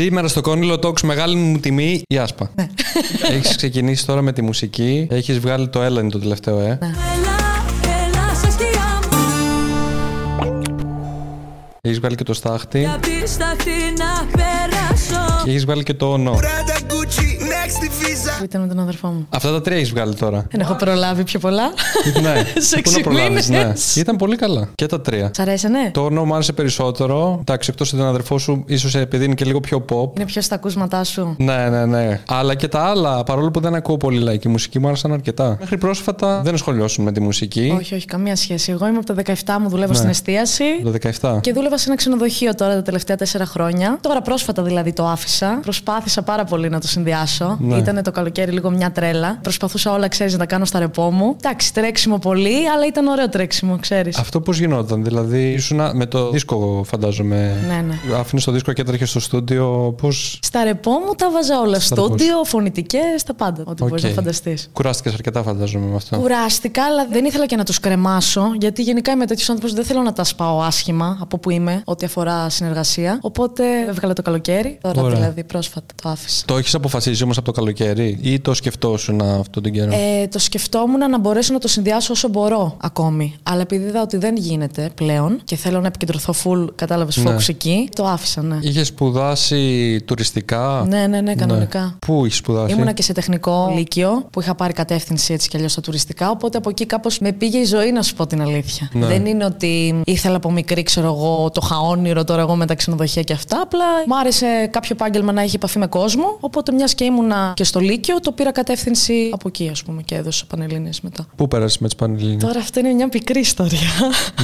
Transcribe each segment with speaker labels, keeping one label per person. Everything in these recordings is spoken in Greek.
Speaker 1: Σήμερα στο Κόνιλο Talks μεγάλη μου τιμή η Άσπα.
Speaker 2: Ναι.
Speaker 1: Έχεις ξεκινήσει τώρα με τη μουσική. Έχεις βγάλει το Έλανη το τελευταίο, ε.
Speaker 2: Ναι.
Speaker 3: Έλα, έλα στα σκιά μου
Speaker 1: Έχεις βγάλει και το Στάχτη.
Speaker 3: Για τη σταθή να περάσω
Speaker 1: Και έχεις βγάλει και το Όνο.
Speaker 4: Prada Gucci, next Visa.
Speaker 2: Που ήταν με τον αδερφό μου.
Speaker 1: Αυτά τα τρία έχεις βγάλει τώρα.
Speaker 2: Δεν έχω προλάβει πιο πολλά.
Speaker 1: ναι.
Speaker 2: Σε
Speaker 1: Πού να
Speaker 2: έξι
Speaker 1: προλάβεις, ναι.
Speaker 2: μήνες.
Speaker 1: Ήταν πολύ καλά. Και τα τρία.
Speaker 2: Σ' αρέσανε;
Speaker 1: Το Όνο μου άρεσε περισσότερο. Εντάξει, εκτός από τον αδερφό σου, ίσως επειδή είναι και λίγο πιο pop.
Speaker 2: Είναι πιο στα ακούσματά σου.
Speaker 1: Ναι, ναι, ναι. Αλλά και τα άλλα, παρόλο που δεν ακούω πολύ λαϊκή μουσική, μου άρεσαν αρκετά. Μέχρι πρόσφατα δεν ασχολιώσουν με τη μουσική.
Speaker 2: Όχι, όχι, καμία σχέση. Εγώ είμαι από τα 17 μου, δουλεύω στην εστίαση.
Speaker 1: Το 17.
Speaker 2: Και δούλευα σε ένα ξενοδοχείο τώρα τα τελευταία τέσσερα χρόνια. Τώρα πρόσφατα δηλαδή το άφησα. Προσπάθησα πάρα πολύ να το συνδυάσω.
Speaker 1: Ναι.
Speaker 2: Ήταν το καλοκαίρι λίγο μια τρέλα. Προσπαθούσα όλα, ξέρεις, να τα κάνω στα ρεπό μου. Εντάξει, τρέξιμο πολύ, αλλά ήταν ωραίο τρέξιμο, ξέρεις.
Speaker 1: Αυτό πώς γινόταν, δηλαδή ήσουν με το δίσκο, φαντάζομαι.
Speaker 2: Ναι, ναι.
Speaker 1: Άφηνες το δίσκο και έτρεχε στο στούντιο. Πώ.
Speaker 2: Στα ρεπό μου τα βάζα όλα.
Speaker 1: Στα ρεπός
Speaker 2: Στούντιο, φωνητικές, τα πάντα. Ό,τι μπορείς να φανταστείς.
Speaker 1: Κουράστηκες αρκετά, φαντάζομαι με αυτό.
Speaker 2: Κουράστηκα, αλλά δεν ήθελα και να τους κρεμάσω, γιατί γενικά είμαι τέτοιος άνθρωπος δεν θέλω να τα σπάω άσχημα από που είμαι, ό,τι αφορά συνεργασία. Οπότε έβγαλα το καλοκαίρι. Τώρα
Speaker 1: Ωραία.
Speaker 2: δηλαδή πρόσφατα το άφησα.
Speaker 1: Το έχεις αποφασίσει όμως από το καλοκαίρι; Ή το σκεφτόσουν αυτόν τον καιρό;
Speaker 2: Ε, το σκεφτόμουν να μπορέσω να το συνδυάσω όσο μπορώ ακόμη. Αλλά επειδή είδα ότι δεν γίνεται πλέον και θέλω να επικεντρωθώ full, κατάλαβες,
Speaker 1: Ναι.
Speaker 2: focus εκεί, το άφησα, ναι.
Speaker 1: Είχες σπουδάσει τουριστικά;
Speaker 2: Ναι, ναι, ναι, κανονικά.
Speaker 1: Πού είχες σπουδάσει;
Speaker 2: Ήμουνα και σε τεχνικό λύκειο που είχα πάρει κατεύθυνση έτσι κι αλλιώς στα τουριστικά. Οπότε από εκεί κάπως με πήγε η ζωή, να σου πω την αλήθεια.
Speaker 1: Ναι.
Speaker 2: Δεν είναι ότι ήθελα από μικρή, ξέρω εγώ, το χαόνιρο τώρα εγώ με τα ξενοδοχεία και αυτά. Απλά μου άρεσε κάποιο επάγγελμα να έχει επαφή με κόσμο. Οπότε μιας και ήμουνα και στο Λύκειο, το πήρα κατεύθυνση από εκεί, ας πούμε, και έδωσα πανελίνε μετά.
Speaker 1: Πού πέρασες με τις Πανελλήνιες;
Speaker 2: Τώρα αυτό είναι μια πικρή ιστορία.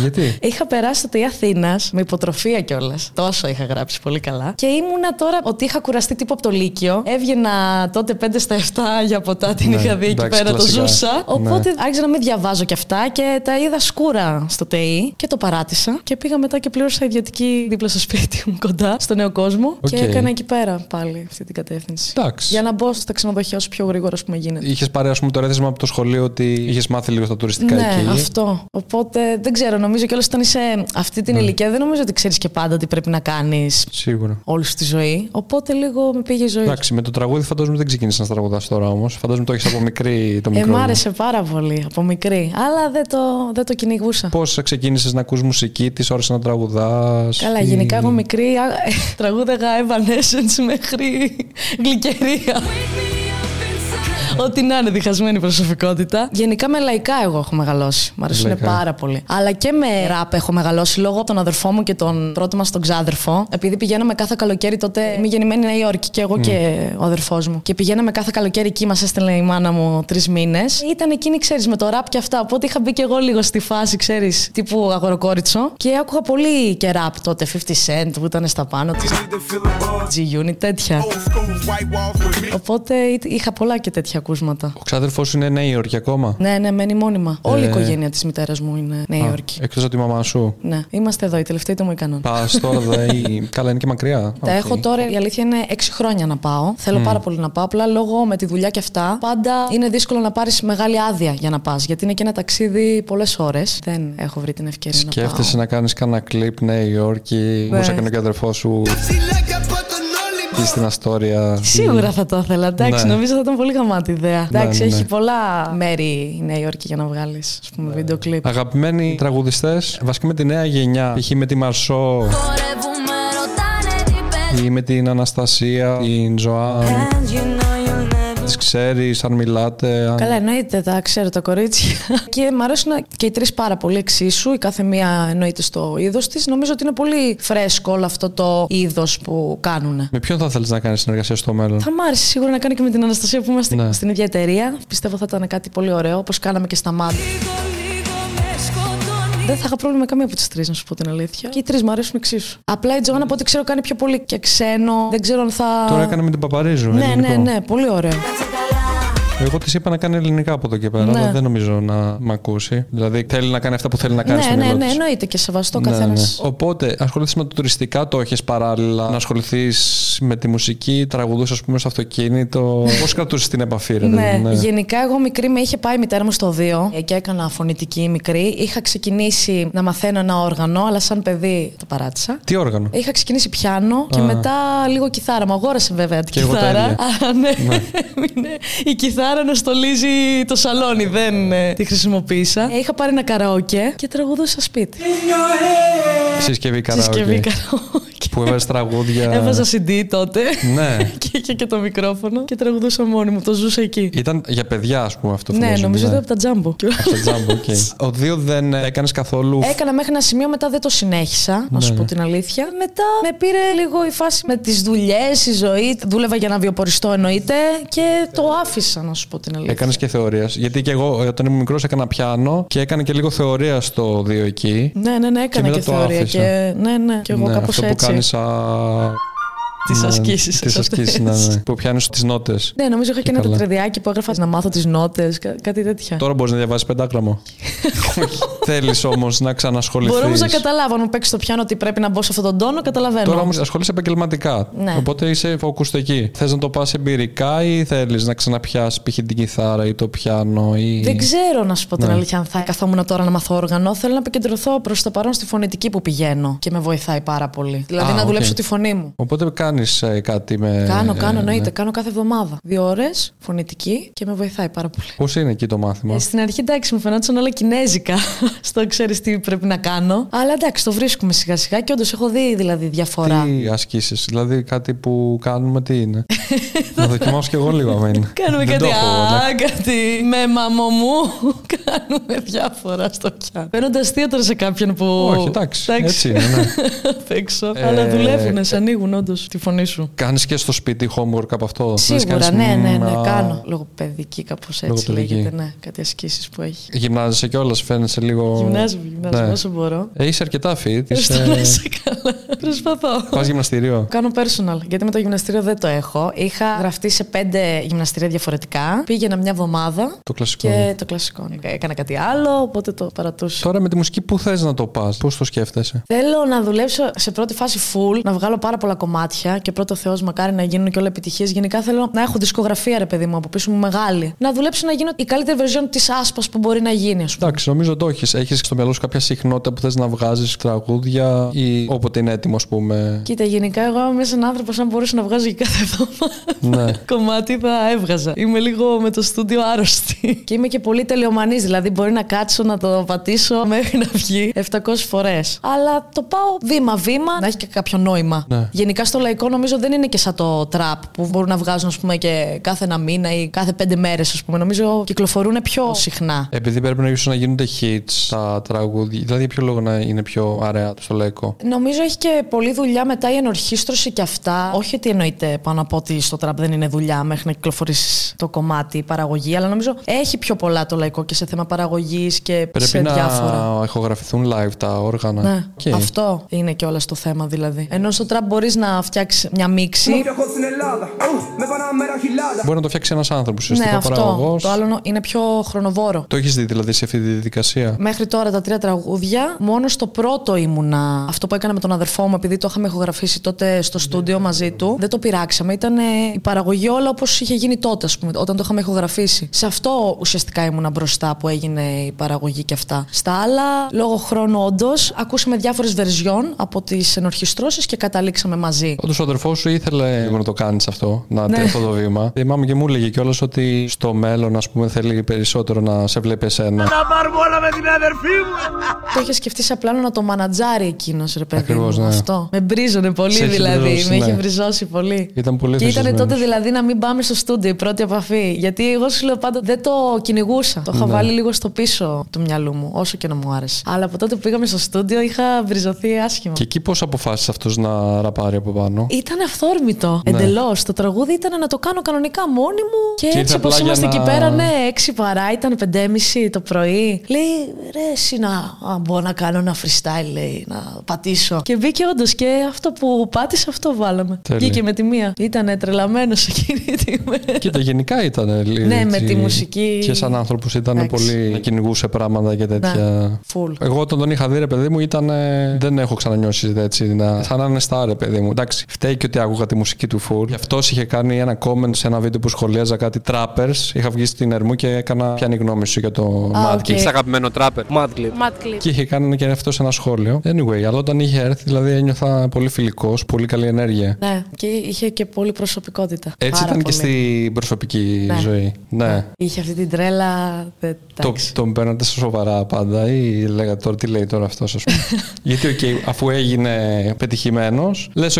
Speaker 1: Γιατί;
Speaker 2: Είχα περάσει το ΤΕΙ Αθήνας με υποτροφία κιόλας. Τόσο είχα γράψει πολύ καλά. Και ήμουνα τώρα ότι είχα κουραστεί τύπου από το Λύκειο. Έβγαινα τότε 5 στα 7 για ποτά, την
Speaker 1: Ναι,
Speaker 2: είχα δει εκεί
Speaker 1: εντάξει,
Speaker 2: πέρα,
Speaker 1: κλασικά.
Speaker 2: το ζούσα. Οπότε
Speaker 1: Ναι.
Speaker 2: άρχισα να μην διαβάζω κι αυτά και τα είδα σκούρα στο ΤΕΙ και το παράτησα. Και πήγα μετά και πλήρωσα ιδιωτική δίπλα στο σπίτι μου κοντά, στο νέο κόσμο.
Speaker 1: Οκ.
Speaker 2: Και έκανα εκεί πέρα πάλι αυτή την κατεύθυνση.
Speaker 1: Εντάξει.
Speaker 2: Για να μπω στα ξενοδοχεία όσο πιο γρήγορα ας πούμε γίνεται.
Speaker 1: Είχες πάρει, ας πούμε, το ερέθισμα από το σχολείο ότι είχες μάθει λίγο στα τουριστικά
Speaker 2: Ναι,
Speaker 1: εκεί;
Speaker 2: αυτό. Οπότε δεν ξέρω, νομίζω κιόλας όταν είσαι αυτή την ηλικία, δεν νομίζω ότι ξέρεις και πάντα τι πρέπει να κάνεις
Speaker 1: Σίγουρα.
Speaker 2: όλη σου τη ζωή. Οπότε λίγο με πήγε η ζωή.
Speaker 1: Εντάξει, με το τραγούδι φαντάζομαι δεν ξεκίνησες να τραγουδάς τώρα όμως. Φαντάζομαι το έχεις από μικρή το
Speaker 2: Ε,
Speaker 1: μικρό.
Speaker 2: μ' άρεσε πάρα πολύ από μικρή, αλλά δεν το, δεν το κυνηγούσα.
Speaker 1: Πώς ξεκίνησες να ακούς μουσική, τι ώρε να τραγουδάς.
Speaker 2: Καλά, γενικά εγώ μικρή α, ε, τραγούδαγα Evanescence μέχρι γλυκερία. Ό,τι να είναι διχασμένη προσωπικότητα. Γενικά με λαϊκά εγώ έχω μεγαλώσει. Μ' αρέσουν
Speaker 1: Λαϊκά.
Speaker 2: πάρα πολύ. Αλλά και με ραπ έχω μεγαλώσει λόγω από τον αδερφό μου και τον πρώτο μας τον ξάδερφο. Επειδή πηγαίναμε κάθε καλοκαίρι τότε. Είμαι γεννημένη Νέα Υόρκη και εγώ και ο αδερφός μου. Και πηγαίναμε κάθε καλοκαίρι εκεί, μας έστελνε η μάνα μου τρεις μήνες. Ήταν εκείνη, ξέρεις, με το ραπ και αυτά. Οπότε είχα μπει και εγώ λίγο στη φάση, ξέρεις, τύπου αγοροκόριτσο. Και άκουγα πολύ και ραπ τότε. 50 Cent που ήταν στα πάνω του. G-Unit, τέτοια.
Speaker 4: Old school white walls with me.
Speaker 2: Οπότε εί- είχα πολλά και τέτοια ακούσματα.
Speaker 1: Ο ξάδερφός σου είναι Νέα Υόρκη ακόμα;
Speaker 2: Ναι, ναι, μένει μόνιμα. Όλη η
Speaker 1: Ε.
Speaker 2: οικογένεια της μητέρας μου είναι Νέα Υόρκη.
Speaker 1: Εκτός από τη μαμά σου.
Speaker 2: Ναι, είμαστε εδώ, οι τελευταίοι των Μοϊκανών.
Speaker 1: Πα τώρα, δε, καλά είναι και μακριά.
Speaker 2: Τα
Speaker 1: Οκ.
Speaker 2: έχω τώρα, η αλήθεια είναι 6 χρόνια να πάω. Θέλω πάρα πολύ να πάω. Απλά λόγω με τη δουλειά και αυτά, πάντα είναι δύσκολο να πάρεις μεγάλη άδεια για να πας. Γιατί είναι και ένα ταξίδι πολλές ώρες. Δεν έχω βρει την ευκαιρία να
Speaker 1: Σκέφτεσαι
Speaker 2: πάω.
Speaker 1: να κάνεις κάνα κλιπ Νέα Υόρκη.
Speaker 2: Ναι.
Speaker 1: Όπως έκανε και ο αδερφός σου.
Speaker 4: She like a Portonoli.
Speaker 1: Ή στην Αστόρια.
Speaker 2: Σίγουρα θα το ήθελα. Εντάξει,
Speaker 1: Ναι.
Speaker 2: νομίζω θα ήταν πολύ γαμάτη ιδέα. Εντάξει,
Speaker 1: ναι, ναι.
Speaker 2: έχει πολλά μέρη η Νέα Υόρκη για να βγάλεις, ας πούμε, βίντεο κλιπ.
Speaker 1: Αγαπημένοι τραγουδιστές, βασικά με τη νέα γενιά. Π.χ. με τη Μαρσό
Speaker 3: Χορεύουμε, ρωτάνε τι παίζει
Speaker 1: ή με την Αναστασία, την Ζωάν. Τι ξέρεις, αν μιλάτε. Αν...
Speaker 2: Καλά, εννοείται, τα ξέρω τα κορίτσια. και μου αρέσουν και οι τρεις πάρα πολύ εξίσου. Η κάθε μία εννοείται στο είδος της. Νομίζω ότι είναι πολύ φρέσκο όλο αυτό το είδος που κάνουν.
Speaker 1: Με ποιον θα θέλεις να κάνεις συνεργασία στο μέλλον;
Speaker 2: Θα μ' άρεσε σίγουρα να κάνω και με την Αναστασία που είμαστε
Speaker 1: Ναι.
Speaker 2: στην ίδια εταιρεία. Πιστεύω θα ήταν κάτι πολύ ωραίο, όπως κάναμε και στα MAD. Δεν θα είχα πρόβλημα με καμία από τις τρεις, να σου πω την αλήθεια. Και οι τρεις μου αρέσουν εξίσου. Απλά η Τζοάννα από ό,τι ξέρω κάνει πιο πολύ και ξένο. Δεν ξέρω αν θα.
Speaker 1: Τώρα έκανε με την Παπαρίζου.
Speaker 2: Ναι,
Speaker 1: ελληνικό.
Speaker 2: ναι, ναι, πολύ ωραίο.
Speaker 1: Εγώ της είπα να κάνει ελληνικά από εδώ και πέρα,
Speaker 2: Ναι.
Speaker 1: αλλά δεν νομίζω να μ' ακούσει. Δηλαδή θέλει να κάνει αυτά που θέλει να κάνει
Speaker 2: Ναι,
Speaker 1: στο
Speaker 2: ναι,
Speaker 1: μυαλό
Speaker 2: ναι,
Speaker 1: της.
Speaker 2: εννοείται και σεβαστό
Speaker 1: Ναι,
Speaker 2: καθένας.
Speaker 1: ναι. Οπότε, ασχολείσαι με το τουριστικά, το έχεις παράλληλα. Να ασχοληθείς με τη μουσική, τραγουδούσε, ας πούμε, στο αυτοκίνητο. Πώς κρατούσες την επαφή, ρε παιδί
Speaker 2: Ναι,
Speaker 1: μου, ναι.
Speaker 2: γενικά εγώ μικρή με είχε πάει η μητέρα μου στο 2 και έκανα φωνητική μικρή. Είχα ξεκινήσει να μαθαίνω ένα όργανο, αλλά σαν παιδί το παράτησα.
Speaker 1: Τι όργανο;
Speaker 2: Είχα ξεκινήσει πιάνο και μετά λίγο κιθάρα. Μου αγόρασε βέβαια την
Speaker 1: Και εγώ τα
Speaker 2: κιθάρα.
Speaker 1: ίδια.
Speaker 2: Αλλά ναι, είναι η κιθάρα να στολίζει το σαλόνι, δεν ε, τη χρησιμοποίησα. Ε, είχα πάρει ένα καραόκε και τραγουδούσα σπίτι.
Speaker 1: Συσκευή καράοκε.
Speaker 2: Συσκευή καραόκε.
Speaker 1: Που έβαζε τραγούδια.
Speaker 2: Έβαζα CD τότε
Speaker 1: Ναι.
Speaker 2: και είχε και το μικρόφωνο και τραγουδούσα μόνη μου. Το ζούσα εκεί.
Speaker 1: Ήταν για παιδιά, ας πούμε, αυτό.
Speaker 2: Ναι,
Speaker 1: φαντάζομαι,
Speaker 2: νομίζω
Speaker 1: ναι.
Speaker 2: ήταν από τα τζάμπο.
Speaker 1: Από τα Jumbo, OK. Ωδείο δεν έκανες καθόλου.
Speaker 2: Έκανα μέχρι ένα σημείο, μετά δεν το συνέχισα, να σου
Speaker 1: Ναι,
Speaker 2: πω
Speaker 1: ναι.
Speaker 2: την αλήθεια. Μετά με πήρε λίγο η φάση με τις δουλειές, η ζωή. Δούλευα για να βιοποριστώ εννοείται και το άφησα, να σου πω την αλήθεια.
Speaker 1: Έκανες και θεωρία. Γιατί και εγώ όταν ήμουν μικρός έκανα πιάνο και έκανα και λίγο θεωρία στο ωδείο εκεί.
Speaker 2: Ναι, ναι, ναι, έκανα
Speaker 1: μετά
Speaker 2: και,
Speaker 1: το
Speaker 2: θεωρία.
Speaker 1: άφησα.
Speaker 2: Και, ναι, ναι, και εγώ
Speaker 1: ναι,
Speaker 2: κάπως
Speaker 1: αυτό
Speaker 2: έτσι.
Speaker 1: Που κάνει. Α...
Speaker 2: Τις
Speaker 1: ναι,
Speaker 2: ασκήσεις,
Speaker 1: Τις
Speaker 2: αυτές.
Speaker 1: ασκήσεις, ναι, ναι. Που πιάνεις τις νότες.
Speaker 2: Ναι, νομίζω είχα και,
Speaker 1: Και
Speaker 2: ένα
Speaker 1: καλά.
Speaker 2: τετραδιάκι που έγραφα να μάθω τις νότες, κάτι τέτοια.
Speaker 1: Τώρα μπορείς να διαβάσεις πεντάγραμμο. Θέλεις όμως να ξανασχοληθείς.
Speaker 2: Μπορώ όμως να καταλάβω, αν μου παίξεις το πιάνο ότι πρέπει να μπω σε αυτόν τον τόνο, καταλαβαίνω.
Speaker 1: Τώρα όμως ασχολείσαι επαγγελματικά.
Speaker 2: Ναι.
Speaker 1: Οπότε είσαι focused εκεί. Θες να το πας εμπειρικά ή θέλεις να ξαναπιάσεις π.χ. την κιθάρα ή το πιάνο ή.
Speaker 2: Δεν ξέρω να σου πω την
Speaker 1: Ναι.
Speaker 2: αλήθεια αν θα καθόμουν τώρα να μαθώ όργανο. Θέλω να επικεντρωθώ προς το παρόν στη φωνητική που πηγαίνω και με βοηθάει πάρα πολύ. Δηλαδή
Speaker 1: Α,
Speaker 2: να
Speaker 1: οκ.
Speaker 2: δουλέψω τη φωνή μου.
Speaker 1: Οπότε κάνεις κάτι με.
Speaker 2: Κάνω, κάνω,
Speaker 1: ε,
Speaker 2: εννοείται.
Speaker 1: ναι.
Speaker 2: Κάνω κάθε εβδομάδα. Δύο ώρες φωνητική και με βοηθάει πάρα πολύ.
Speaker 1: Πώς είναι εκεί το μάθημα;
Speaker 2: Ε, στην αρχή εντάξει μου φαινόταν όλα κινέζικα. Στο ξέρεις τι πρέπει να κάνω. Αλλά εντάξει, το βρίσκουμε σιγά σιγά και όντως έχω δει δηλαδή διαφορά.
Speaker 1: Τι ασκήσεις, δηλαδή κάτι που κάνουμε, τι είναι; να δοκιμάσω κι εγώ λίγο άμα είναι.
Speaker 2: Κάνουμε
Speaker 1: Δεν
Speaker 2: κάτι
Speaker 1: το έχω, ναι.
Speaker 2: α, κάτι με μαμό μου. Κάνουμε διάφορα στο πιάνο. Φαίνονται αστεία τώρα σε κάποιον που.
Speaker 1: Όχι, εντάξει, έτσι είναι, ναι.
Speaker 2: Απ' έξω.
Speaker 1: Ε,
Speaker 2: Αλλά δουλεύουν, σε ανοίγουν όντως τη φωνή σου.
Speaker 1: Κάνεις και στο σπίτι homework από αυτό; Δηλαδή
Speaker 2: Σίγουρα,
Speaker 1: κάνεις,
Speaker 2: ναι, ναι, ναι,
Speaker 1: μ, α,
Speaker 2: κάνω. Λογοπαιδική, κάπως έτσι
Speaker 1: Λογοπαιδική.
Speaker 2: λέγεται. Ναι, κάτι ασκήσεις που έχει.
Speaker 1: Γυμνάζεσαι κιόλας, φαίνεσαι λίγο.
Speaker 2: Γυμνάζομαι, γυμνάζομαι
Speaker 1: Ναι.
Speaker 2: όσο μπορώ.
Speaker 1: Ε, είσαι αρκετά fit.
Speaker 2: Ευχαριστώ να είσαι καλά. Προσπαθώ.
Speaker 1: Πας γυμναστήριο;
Speaker 2: Κάνω personal, γιατί με το γυμναστήριο δεν το έχω. Είχα γραφτεί σε πέντε γυμναστήρια διαφορετικά. Πήγαινα μια εβδομάδα
Speaker 1: Το κλασικό.
Speaker 2: και το κλασικό. ναι. Έκανα κάτι άλλο, οπότε το παρατούσα.
Speaker 1: Τώρα με τη μουσική, πού θες να το πας, πώς το σκέφτεσαι;
Speaker 2: Θέλω να δουλέψω σε πρώτη φάση full, να βγάλω πάρα πολλά κομμάτια και πρώτο Θεός μακάρι να γίνουν και όλα επιτυχίες. Γενικά θέλω να έχω δισκογραφία, ρε παιδί μου, από πίσω μου μεγάλη. Να δουλέψω να γίνω η καλύτερη version της άσπα που μπορεί να γίνει, ας πούμε.
Speaker 1: Εντάξει, νομίζω το έχεις. Έχεις στο μυαλό σου κάποια συχνότητα που θες να βγάζεις τραγούδια ή όποτε είναι έτοιμο, ας πούμε.
Speaker 2: Κοίτα, γενικά εγώ είμαι σαν άνθρωπος, αν μπορούσα να βγάζω και κάθε εβδομάδα
Speaker 1: Ναι.
Speaker 2: κομμάτι, θα έβγαζα. Είμαι λίγο με το στούντιο άρρωστη. και είμαι και πολύ τελειομανής, δηλαδή μπορεί να κάτσω να το πατήσω μέχρι να βγει 700 φορές. Αλλά το πάω βήμα-βήμα, να έχει και κάποιο νόημα.
Speaker 1: Ναι.
Speaker 2: Γενικά στο λαϊκό νομίζω δεν είναι και σαν το τραπ που μπορούν να βγάζουν ας πούμε, και κάθε ένα μήνα ή κάθε πέντε μέρες, ας πούμε. Νομίζω κυκλοφορούν πιο συχνά.
Speaker 1: Επειδή πρέπει να ίσως να γίνονται hits τα τραγούδια, δηλαδή για ποιο λόγο να είναι πιο αραιά στο λαϊκό;
Speaker 2: Νομίζω έχει και πολλή δουλειά μετά η ενορχίστρωση και αυτά. Όχι ότι εννοείται πάνω από ότι στο τραπ δεν είναι δουλειά μέχρι να κυκλοφορήσεις το κομμάτι, η παραγωγή, αλλά νομίζω έχει πιο πολλά το λαϊκό και σε θέμα παραγωγής και
Speaker 1: Πρέπει
Speaker 2: σε
Speaker 1: να
Speaker 2: διάφορα.
Speaker 1: ηχογραφηθούν live τα όργανα.
Speaker 2: Ναι,
Speaker 1: Οκ.
Speaker 2: αυτό είναι και όλα στο θέμα δηλαδή. Ενώ στο τραπ μπορείς να φτιάξεις μια μίξη.
Speaker 5: Viajo sin helada, uh, me van a mera gilada.
Speaker 1: Μπορεί να το φτιάξει ένας άνθρωπος ουσιαστικά
Speaker 2: Ναι, αυτό.
Speaker 1: παραγωγός.
Speaker 2: Το άλλο είναι πιο χρονοβόρο.
Speaker 1: Το έχεις δει δηλαδή σε αυτή τη διαδικασία.
Speaker 2: Μέχρι τώρα τα τρία τραγούδια, μόνο στο πρώτο ήμουνα. Αυτό που έκανα με τον αδερφό μου, επειδή το είχαμε ηχογραφήσει τότε στο στούντιο μαζί του, δεν το πειράξαμε. Ήταν ε, η παραγωγή όλα όπως είχε γίνει τότε, ας πούμε, όταν το είχαμε ηχογραφήσει. Σε αυτό ουσιαστικά ήμουνα μπροστά που έγινε η παραγωγή και αυτά. Στα άλλα, λόγω χρόνου, όντως, ακούσαμε διάφορες βερζιόν από τις ενορχιστρώσεις και καταλήξαμε μαζί.
Speaker 1: Όντως ο αδερφό σου ήθελε λίγο να το κάνεις αυτό, να
Speaker 2: Ναι.
Speaker 1: ναι. αυτό το βήμα. Θυμάμαι και μου έλεγε κιόλας ότι στο μέλλον, ας πούμε, θέλει περισσότερο να σε βλέπει εσένα.
Speaker 2: Το είχε σκεφτεί σαν πλάνο να το μανατζάρει εκείνος, ρε παιδί.
Speaker 1: Ακριβώς,
Speaker 2: μου.
Speaker 1: ναι.
Speaker 2: Αυτό. Με μπρίζωνε πολύ
Speaker 1: Σε έχει
Speaker 2: δηλαδή.
Speaker 1: μπριζώσει,
Speaker 2: με είχε
Speaker 1: ναι.
Speaker 2: μπριζώσει πολύ.
Speaker 1: Ήταν πολύ
Speaker 2: Και ήταν
Speaker 1: ενθουσιασμένος.
Speaker 2: τότε δηλαδή να μην πάμε στο στούντιο, η πρώτη επαφή. Γιατί εγώ σου λέω πάντα δεν το κυνηγούσα. Το είχα
Speaker 1: Ναι.
Speaker 2: βάλει λίγο στο πίσω του μυαλού μου, όσο και να μου άρεσε. Αλλά από τότε που πήγαμε στο στούντιο είχα μπριζωθεί άσχημα.
Speaker 1: Και εκεί πώς αποφάσισε αυτός να ραπάρει από πάνω; Κάνω.
Speaker 2: Ήταν αυθόρμητο.
Speaker 1: Ναι.
Speaker 2: Εντελώς. Το τραγούδι ήταν να το κάνω κανονικά μόνη μου. Και,
Speaker 1: Και
Speaker 2: έτσι
Speaker 1: ήρθε
Speaker 2: όπως
Speaker 1: απλά για
Speaker 2: είμαστε
Speaker 1: να-
Speaker 2: εκεί πέρα, ναι, έξι παρά, ήταν πεντέμιση το πρωί. Λέει, ρε, εσύ να α, μπορώ να κάνω ένα freestyle, λέει, να πατήσω. Και μπήκε όντως και αυτό που πάτησε, αυτό βάλαμε.
Speaker 1: Τέλεια.
Speaker 2: Βγήκε με τη μία. Ήταν τρελαμένος εκείνη τη μέρα.
Speaker 1: Κοίτα, γενικά ήταν. λίγο
Speaker 2: Ναι, με
Speaker 1: έτσι,
Speaker 2: τη μουσική.
Speaker 1: Και σαν άνθρωπος ήταν
Speaker 2: Εντάξει.
Speaker 1: πολύ. να κυνηγούσε πράγματα και τέτοια.
Speaker 2: Full.
Speaker 1: Εγώ όταν τον είχα δει, ρε παιδί μου, ήταν. ε, Δεν έχω ξανανιώσει έτσι. Να, σαν να είναι star, ρε παιδί μου. Εντάξει, φταίει και ότι άκουγα τη μουσική του full. Γι' αυτός είχε κάνει ένα comment σε ένα βίντεο που σχολίαζα κάτι trappers. Είχα βγει στην Ερμού και έκανα ποια είναι η γνώμη σου για το
Speaker 2: Α,
Speaker 1: Mad
Speaker 2: OK.
Speaker 1: Clip.
Speaker 6: Έχεις αγαπημένο trapper. Mad Clip.
Speaker 2: Mad
Speaker 1: Και είχε κάνει και αυτό σε ένα σχόλιο. Anyway, αλλά όταν είχε έρθει, δηλαδή ένιωθα πολύ φιλικός, πολύ καλή ενέργεια.
Speaker 2: Ναι, και είχε και πολύ προσωπικότητα.
Speaker 1: Έτσι
Speaker 2: Πάρα
Speaker 1: ήταν και
Speaker 2: πολύ.
Speaker 1: στην προσωπική
Speaker 2: Ναι.
Speaker 1: ζωή. Ναι.
Speaker 2: Είχε αυτή την τρέλα. δεν-
Speaker 1: Το,
Speaker 2: εντάξει.
Speaker 1: τον παίρνατε στα σοβαρά πάντα ή λέγατε τώρα τι λέει τώρα αυτός, ας πούμε. Γιατί, οκ, αφού έγινε πετυχημένος, λες,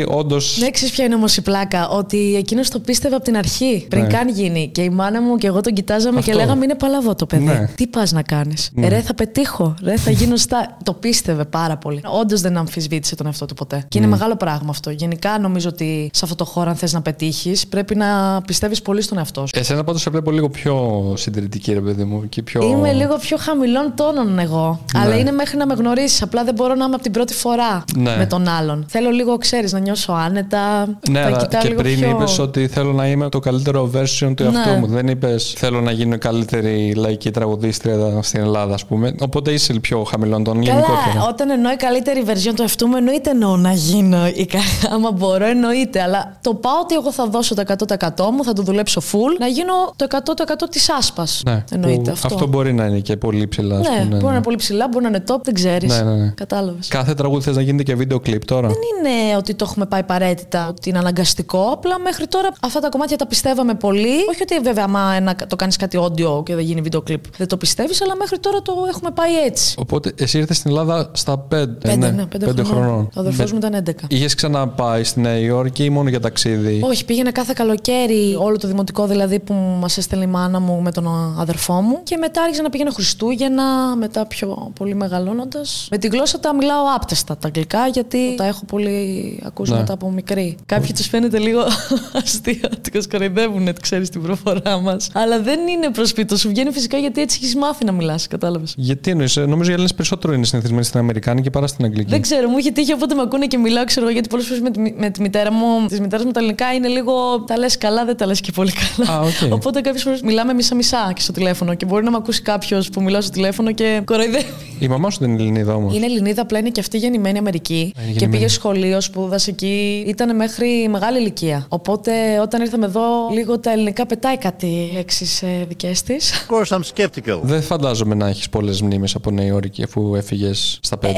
Speaker 1: οκ, όντω.
Speaker 2: Ναι, ξέρεις ποια είναι όμως η πλάκα. Ότι εκείνος το πίστευε από την αρχή. Πριν
Speaker 1: Ναι.
Speaker 2: καν γίνει. Και η μάνα μου και εγώ τον κοιτάζαμε και
Speaker 1: Αυτό.
Speaker 2: λέγαμε Είναι παλαβό το παιδί.
Speaker 1: Ναι.
Speaker 2: Τι πας να κάνεις; Ρε, θα πετύχω. Ρε, θα γίνω στα. το πίστευε πάρα πολύ. Όντως δεν αμφισβήτησε τον εαυτό του ποτέ. Και είναι μεγάλο πράγμα αυτό. Γενικά νομίζω ότι σε αυτό το χώρο, αν θες να πετύχεις, πρέπει να πιστεύεις πολύ στον εαυτό σου.
Speaker 1: Εσένα πάντως σε βλέπω λίγο πιο συντηρητική, ρε παιδί μου. Και πιο...
Speaker 2: Είμαι λίγο πιο χαμηλών τόνων εγώ.
Speaker 1: Ναι.
Speaker 2: Αλλά είναι μέχρι να με γνωρίσεις. Απλά δεν μπορώ να είμαι από την πρώτη φορά
Speaker 1: Ναι.
Speaker 2: με τον άλλον. Θέλω λίγο, ξέρεις, να νιώσω άνετα.
Speaker 1: Ναι,
Speaker 2: τα
Speaker 1: αλλά
Speaker 2: κοιτάω
Speaker 1: και
Speaker 2: λίγο
Speaker 1: πριν
Speaker 2: πιο...
Speaker 1: είπες ότι θέλω να είμαι το καλύτερο version του εαυτού
Speaker 2: Ναι.
Speaker 1: μου. Δεν είπες θέλω να γίνω η καλύτερη λαϊκή τραγουδίστρια στην Ελλάδα, ας πούμε. Οπότε είσαι πιο χαμηλών των
Speaker 2: Καλά,
Speaker 1: γενικότερα.
Speaker 2: όταν εννοώ η καλύτερη version του εαυτού μου, εννοείται εννοώ να γίνω. η κα- Άμα μπορώ, εννοείται. Αλλά το πάω ότι εγώ θα δώσω το 100% μου, θα το δουλέψω full, να γίνω το 100% της άσπας.
Speaker 1: Ναι,
Speaker 2: εννοείται
Speaker 1: που
Speaker 2: αυτό.
Speaker 1: μπορεί να είναι και πολύ ψηλά. ας
Speaker 2: Ναι,
Speaker 1: πούμε,
Speaker 2: μπορεί να είναι πολύ ψηλά, μπορεί να είναι top, δεν ξέρεις.
Speaker 1: Ναι, ναι, ναι.
Speaker 2: Κατάλαβες.
Speaker 1: Κάθε τραγούδι θες να γίνεται και βίντεο κλιπ τώρα.
Speaker 2: Δεν είναι ότι το έχουμε πάει απαραίτητα, ότι είναι αναγκαστικό. Απλά μέχρι τώρα αυτά τα κομμάτια τα πιστεύαμε πολύ. Όχι ότι βέβαια, άμα ένα, το κάνεις κάτι audio και δεν γίνει βίντεο κλιπ, δεν το πιστεύεις, αλλά μέχρι τώρα το έχουμε πάει έτσι.
Speaker 1: Οπότε εσύ ήρθες στην Ελλάδα στα 5,
Speaker 2: Πέντε, ναι, πέντε, χρονών. Ο αδερφός μου ήταν 11.
Speaker 1: Είχες ξαναπάει στη Νέα Υόρκη ή μόνο για ταξίδι;
Speaker 2: Όχι, πήγαινε κάθε καλοκαίρι, όλο το δημοτικό δηλαδή που μας έστελνε η μάνα μου με τον αδερφό μου. Και μετά άρχισα να πήγαινε Χριστούγεννα, μετά πιο πολύ μεγαλώνοντας. Με τη γλώσσα τα μιλάω άπτεστα τα αγγλικά, γιατί τα έχω πολύ ακούσει
Speaker 1: Ναι.
Speaker 2: μετά από μικρή. Κάποιοι τους φαίνεται λίγο αστεία, τους κοροϊδεύουν, ξέρεις την προφορά μας. Αλλά δεν είναι προσποιητό, σου βγαίνει φυσικά γιατί έτσι έχεις μάθει να μιλάς, κατάλαβες.
Speaker 1: Γιατί εννοείς, νομίζω οι Έλληνες περισσότερο είναι συνηθισμένοι στην Αμερικάνικη παρά στην Αγγλική.
Speaker 2: Δεν ξέρω, μου έχει τύχει όποτε με ακούνε και μιλάω, ξέρω εγώ, γιατί πολλές φορές με, τη- με τη μητέρα μου, τη μητέρα μου τα ελληνικά είναι λίγο. Τα λες καλά, δεν τα λες και πολύ καλά.
Speaker 1: Α, οκ.
Speaker 2: Οπότε κάποιες φορές μιλάμε μισά-μισά και στο τηλέφωνο και μπορεί να με ακούσει κάποιος που μιλάω στο τηλέφωνο και κοροϊδεύει.
Speaker 1: Η μαμά σου δεν είναι Ελληνίδα όμως.
Speaker 2: Είναι Ελληνίδα, απλά είναι και αυτή γεννημένη Αμερική.
Speaker 1: είναι
Speaker 2: και
Speaker 1: γεννημένη.
Speaker 2: πήγε σχολείο, σπούδασε εκεί. Ήταν μέχρι μεγάλη ηλικία. Οπότε όταν ήρθαμε εδώ, λίγο τα ελληνικά πετάει κάτι λέξεις ε, δικές της.
Speaker 7: Of course, I'm skeptical.
Speaker 1: Δεν φαντάζομαι να έχεις πολλές μνήμες από Νέα Υόρκη αφού έφυγες στα 5.
Speaker 2: Ε,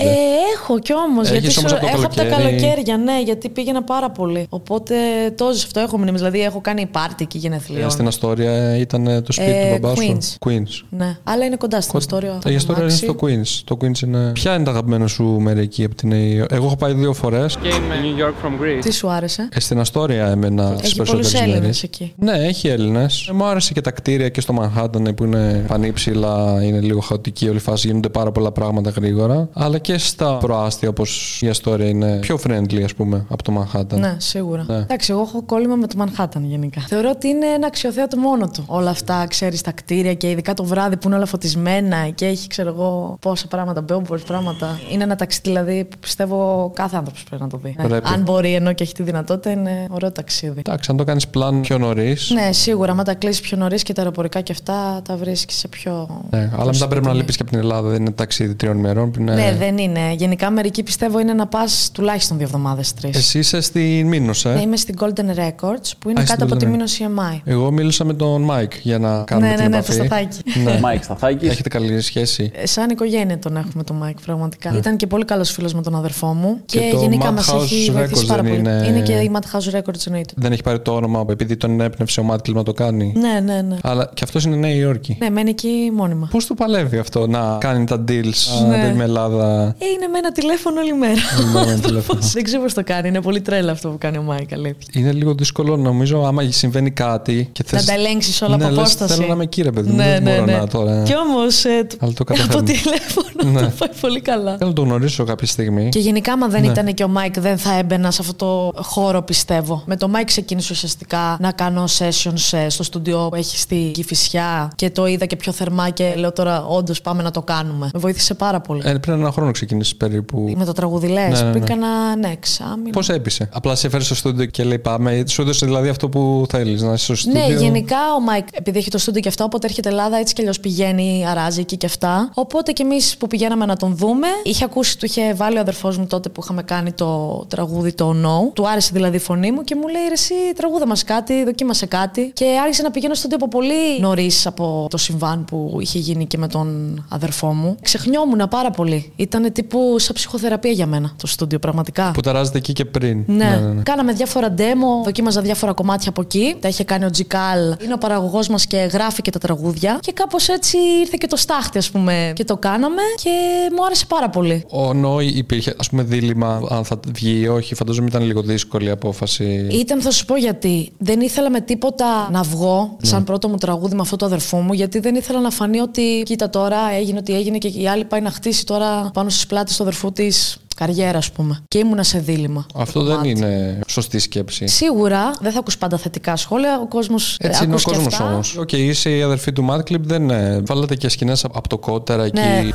Speaker 2: έχω κι όμως.
Speaker 1: Έχεις
Speaker 2: Γιατί
Speaker 1: όμως
Speaker 2: σου-
Speaker 1: από το
Speaker 2: έχω από τα
Speaker 1: καλοκαίρι.
Speaker 2: καλοκαίρια, ναι, γιατί πήγαινα πάρα πολύ. Οπότε το ζω αυτό έχω μνήμες. Δηλαδή έχω κάνει πάρτι εκεί γενεθλίων.
Speaker 1: στην Αστόρια ήταν το σπίτι
Speaker 2: Ε,
Speaker 1: του μπαμπάς σου.
Speaker 2: Queens.
Speaker 1: Queens.
Speaker 2: Ναι, αλλά είναι κοντά στην ιστορία.
Speaker 1: Η ιστορία είναι στο Queens. Το Queens είναι. Ποια είναι τα αγαπημένα σου μέρη εκεί από την Νέα Υόρκη. Εγώ έχω πάει δύο φορές.
Speaker 6: Came New York from Greece.
Speaker 2: Τι σου άρεσε;
Speaker 1: Ε, στην Αστόρια έμενα τι
Speaker 2: Έχει πολλούς
Speaker 1: περισσότερε
Speaker 2: Έλληνες
Speaker 1: μέρε.
Speaker 2: εκεί.
Speaker 1: Ναι, έχει Έλληνες. Μου άρεσε και τα κτίρια και στο Μανχάταν που είναι πανύψηλα, είναι λίγο χαοτική όλη η φάση, γίνονται πάρα πολλά πράγματα γρήγορα. Αλλά και στα προάστια όπως η Αστόρια είναι πιο friendly, ας πούμε, από το Μανχάταν.
Speaker 2: Ναι, σίγουρα.
Speaker 1: Ναι.
Speaker 2: Εντάξει, εγώ έχω κόλλημα με το Μανχάταν γενικά. Θεωρώ ότι είναι ένα αξιοθέατο μόνο του. Όλα αυτά, ξέρεις, τα κτίρια και ειδικά το βράδυ που είναι όλα φωτισμένα και έχει, ξέρω εγώ, πόσα πράγματα, billboards, πράγματα. Είναι ένα ταξίδι δηλαδή που πιστεύω κάθε άνθρωπος πρέπει να το δει. Ναι.
Speaker 1: Πρέπει.
Speaker 2: Αν μπορεί ενώ και έχει τη δυνατότητα, είναι ωραίο ταξίδι.
Speaker 1: Εντάξει, αν το κάνεις plan πιο νωρίς.
Speaker 2: Ναι, σίγουρα. Αν τα κλείσεις πιο νωρίς και τα αεροπορικά και αυτά, τα βρίσκεις σε πιο.
Speaker 1: Ναι, αλλά μετά πρέπει να
Speaker 2: τιμή.
Speaker 1: λείπεις και από την Ελλάδα. Δεν είναι ταξίδι τριών ημερών. που είναι-
Speaker 2: Ναι, δεν είναι. Γενικά, μερικοί πιστεύω είναι να πας τουλάχιστον δύο εβδομάδες, τρεις.
Speaker 1: Εσύ είσαι στη Minos, ε;
Speaker 2: Ναι, είμαι στην Golden Records που είναι
Speaker 1: Α, στην
Speaker 2: κάτω από
Speaker 1: Golden
Speaker 2: τη
Speaker 1: Records.
Speaker 2: Minos EMI.
Speaker 1: Εγώ μίλησα με τον Μάικ για να κάνουμε
Speaker 2: Ναι,
Speaker 1: την
Speaker 2: ναι, ναι,
Speaker 1: επαφή.
Speaker 2: τον Σταθάκη.
Speaker 1: Ναι.
Speaker 8: Μάικ Σταθάκης.
Speaker 1: Έχετε καλή σχέση.
Speaker 2: Ε, Σαν οικογένεια τον έχουμε τον Μάικ, πραγματικά. Ήταν και πολύ καλός φίλος με τον αδερφό μου.
Speaker 1: Ναι. Και
Speaker 2: Και,
Speaker 1: το
Speaker 2: γενικά
Speaker 1: Madhouse
Speaker 2: μας έχει
Speaker 1: Records
Speaker 2: βοηθήσει πάρα
Speaker 1: δεν
Speaker 2: πολύ.
Speaker 1: είναι-
Speaker 2: Είναι... και η Madhouse Records εννοείται.
Speaker 1: Δεν έχει πάρει το όνομα επειδή τον ενέπνευσε ο Mad Clip να το κάνει.
Speaker 2: Ναι, ναι, ναι.
Speaker 1: Αλλά και αυτός είναι Νέα Υόρκη.
Speaker 2: Ναι, μένει εκεί μόνιμα.
Speaker 1: Πώς το παλεύει αυτό να κάνει τα deals
Speaker 2: Ναι.
Speaker 1: ναι. με Ελλάδα;
Speaker 2: Ε, είναι με ένα τηλέφωνο όλη μέρα.
Speaker 1: Είναι με ένα
Speaker 2: Ο
Speaker 1: τηλέφωνο.
Speaker 2: άνθρωπος. Δεν ξέρω πώς το κάνει. Είναι πολύ τρέλα αυτό που κάνει ο Μάικ, αλήθεια.
Speaker 1: Είναι λίγο δύσκολο νομίζω άμα συμβαίνει κάτι και θες...
Speaker 2: Να τα ελέγξεις όλα
Speaker 1: ναι,
Speaker 2: από
Speaker 1: λες,
Speaker 2: απόσταση.
Speaker 1: Θέλω να είμαι εκεί, ρε παιδί μου.
Speaker 2: Ναι,
Speaker 1: δεν
Speaker 2: ναι,
Speaker 1: μπορώ
Speaker 2: ναι.
Speaker 1: να τώρα.
Speaker 2: Κι όμως
Speaker 1: Αλλά το
Speaker 2: από
Speaker 1: καταφέρνω.
Speaker 2: τηλέφωνο
Speaker 1: Ναι.
Speaker 2: το πάει πολύ καλά.
Speaker 1: Θέλω να το γνωρίσω κάποια στιγμή.
Speaker 2: Και γενικά, άμα δεν
Speaker 1: Ναι.
Speaker 2: ήταν και ο Μάικ, δεν θα έμπαινα σε αυτό το χώρο, πιστεύω. Με τον Μάικ ξεκίνησε ουσιαστικά να κάνω sessions ε, στο στούντιο που έχει στη Κηφισιά και το είδα και πιο θερμά και λέω τώρα όντως πάμε να το κάνουμε. Με βοήθησε πάρα πολύ.
Speaker 1: Ε, πριν ένα χρόνο ξεκίνησε περίπου.
Speaker 2: Με το τραγούδι λε,
Speaker 1: Ναι, ναι,
Speaker 2: πριν
Speaker 1: ναι.
Speaker 2: κάνα ναι, εξάμηνο.
Speaker 1: Πώς έπεισε; Απλά σε έφερε στο στούντιο και λέει πάμε. Σου έδωσε δηλαδή αυτό που θέλεις να είσαι στο στούντιο;
Speaker 2: Ναι, γενικά ο Μάικ, επειδή έχει το στούντιο και αυτά, οπότε έρχεται Ελλάδα έτσι κι αλλιώς πηγαίνει, αράζει εκεί και αυτά. Οπότε κι εμείς που πηγαίναμε να τον δούμε, είχε ακούσει, του είχε βάλει ο αδερφός μου τότε που είχαμε κάνει το τραγούδι το No. Του άρεσε δηλαδή η φωνή μου και μου λέει ρε, εσύ τραγούδα μας κάτι, δοκίμασε κάτι. Και άρχισε να πηγαίνω στο από πολύ νωρίς από το συμβάν που είχε γίνει και με τον αδερφό μου. Ξεχνιόμουν πάρα πολύ. Ήταν τύπου σαν ψυχοθεραπεία για μένα το στούντιο, πραγματικά.
Speaker 1: Που ταράζεται εκεί και πριν.
Speaker 2: Ναι. Κάναμε διάφορα demo, δοκίμαζα διάφορα κομμάτια από εκεί. Τα είχε κάνει ο Τζικάλ. Είναι ο παραγωγός μας και γράφει και τα τραγούδια. Και κάπως έτσι ήρθε και το στάχτη, ας πούμε. Και το κάναμε και μου άρεσε πάρα πολύ.
Speaker 1: Ο Νόη υπήρχε, ας πούμε, δίλημα αν θα βγει ή όχι. Φαντάζομαι ήταν λίγο δύσκολη η απόφαση.
Speaker 2: Ήταν, θα σου πω γιατί. Δεν ήθελα με τίποτα να βγω σαν πρώτο μου τραγούδι με αυτό το αδερφό μου, γιατί δεν ήθελα να φανεί ότι κοίτα τώρα έγινε ό,τι έγινε και η άλλη πάει να χτίσει τώρα πάνω στις πλάτες του αδερφού της καριέρα, ας πούμε. Και ήμουνα σε δίλημα.
Speaker 1: Αυτό
Speaker 2: το
Speaker 1: δεν
Speaker 2: κομμάτι.
Speaker 1: είναι σωστή σκέψη.
Speaker 2: Σίγουρα δεν θα ακούς πάντα θετικά σχόλια. Ο κόσμος.
Speaker 1: Έτσι είναι ο κόσμος όμως. Οκ, είσαι η αδερφή του Madclip, δεν είναι. Βάλατε και σκηνές από το κότερα εκεί.
Speaker 2: Ναι.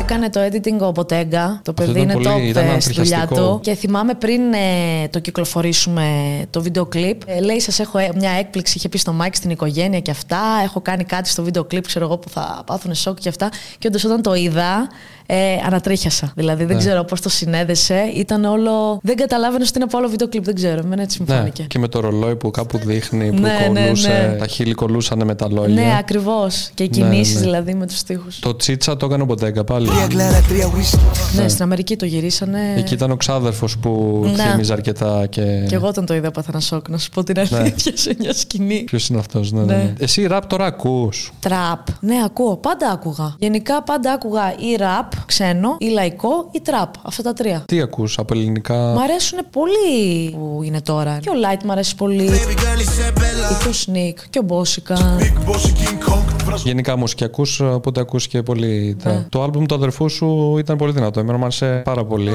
Speaker 2: Έκανε το editing ο Μποτέγκα. Το παιδί
Speaker 1: ήταν
Speaker 2: είναι
Speaker 1: πολύ-
Speaker 2: top
Speaker 1: ήταν
Speaker 2: ε, στη δουλειά
Speaker 1: ανθριχιαστικό.
Speaker 2: του. Και θυμάμαι πριν ε, το κυκλοφορήσουμε το βίντεο κλιπ. Ε, λέει, σας έχω ε, μια έκπληξη. Είχε πει στο Mike στην οικογένεια και αυτά. Έχω κάνει κάτι στο βίντεο κλιπ, ξέρω εγώ, που θα πάθουν σοκ και αυτά. Και όντως όταν το είδα, ε, ανατρίχιασα. Δηλαδή
Speaker 1: Ναι.
Speaker 2: δεν ξέρω πώς το συνέδεσε. Ήταν όλο. Δεν καταλάβαινε ότι είναι από άλλο βίντεο κλιπ. Δεν ξέρω. Εμένα έτσι μου
Speaker 1: Ναι,
Speaker 2: φάνηκε.
Speaker 1: και με το ρολόι που κάπου δείχνει, που
Speaker 2: Ναι, ναι,
Speaker 1: κολλούσε.
Speaker 2: ναι.
Speaker 1: Τα χείλη κολλούσαν με τα λόγια.
Speaker 2: Ναι, ακριβώς. Και οι
Speaker 1: Ναι,
Speaker 2: κινήσεις
Speaker 1: ναι.
Speaker 2: δηλαδή με τους τοίχου.
Speaker 1: Το τσίτσα το έκανε ο Μποτέγκα πάλι.
Speaker 4: Τρία γκλάρα, τρία whisky.
Speaker 2: Ναι, στην Αμερική το γυρίσανε.
Speaker 1: Εκεί ήταν ο ξάδερφος που
Speaker 2: Ναι.
Speaker 1: θύμιζε αρκετά και.
Speaker 2: Και εγώ όταν το είδα πάθα ένα σοκ, να σου πω την
Speaker 1: Ναι.
Speaker 2: αλήθεια σε μια σκηνή.
Speaker 1: Ποιος είναι αυτός, ναι, ναι.
Speaker 2: Ναι.
Speaker 1: ναι. Εσύ ραπ τώρα ακούς.
Speaker 2: Τραπ. Ναι, ακούω. Πάντα άκουγα. Γενικά πάντα άκουγα ή ραπ, ξένο, ή λαϊκό, ή τραπ. Αυτά τα τρία.
Speaker 1: Τι ακούς από ελληνικά;
Speaker 2: Μ' αρέσουν πολύ που είναι τώρα. Και ο Light μ' αρέσει πολύ.
Speaker 4: Baby girl είσαι μπέλα.
Speaker 2: Και ο Sneak και ο Μπόσικα.
Speaker 4: Big boss King Kong. Βράζω
Speaker 1: Γενικά μουσικιακούς, οπότε ακούς και πολύ.
Speaker 2: Ναι.
Speaker 1: τα- Το άλμπουμ του αδερφού σου ήταν πολύ δυνατό. Εμένα μου άρεσε πάρα πολύ.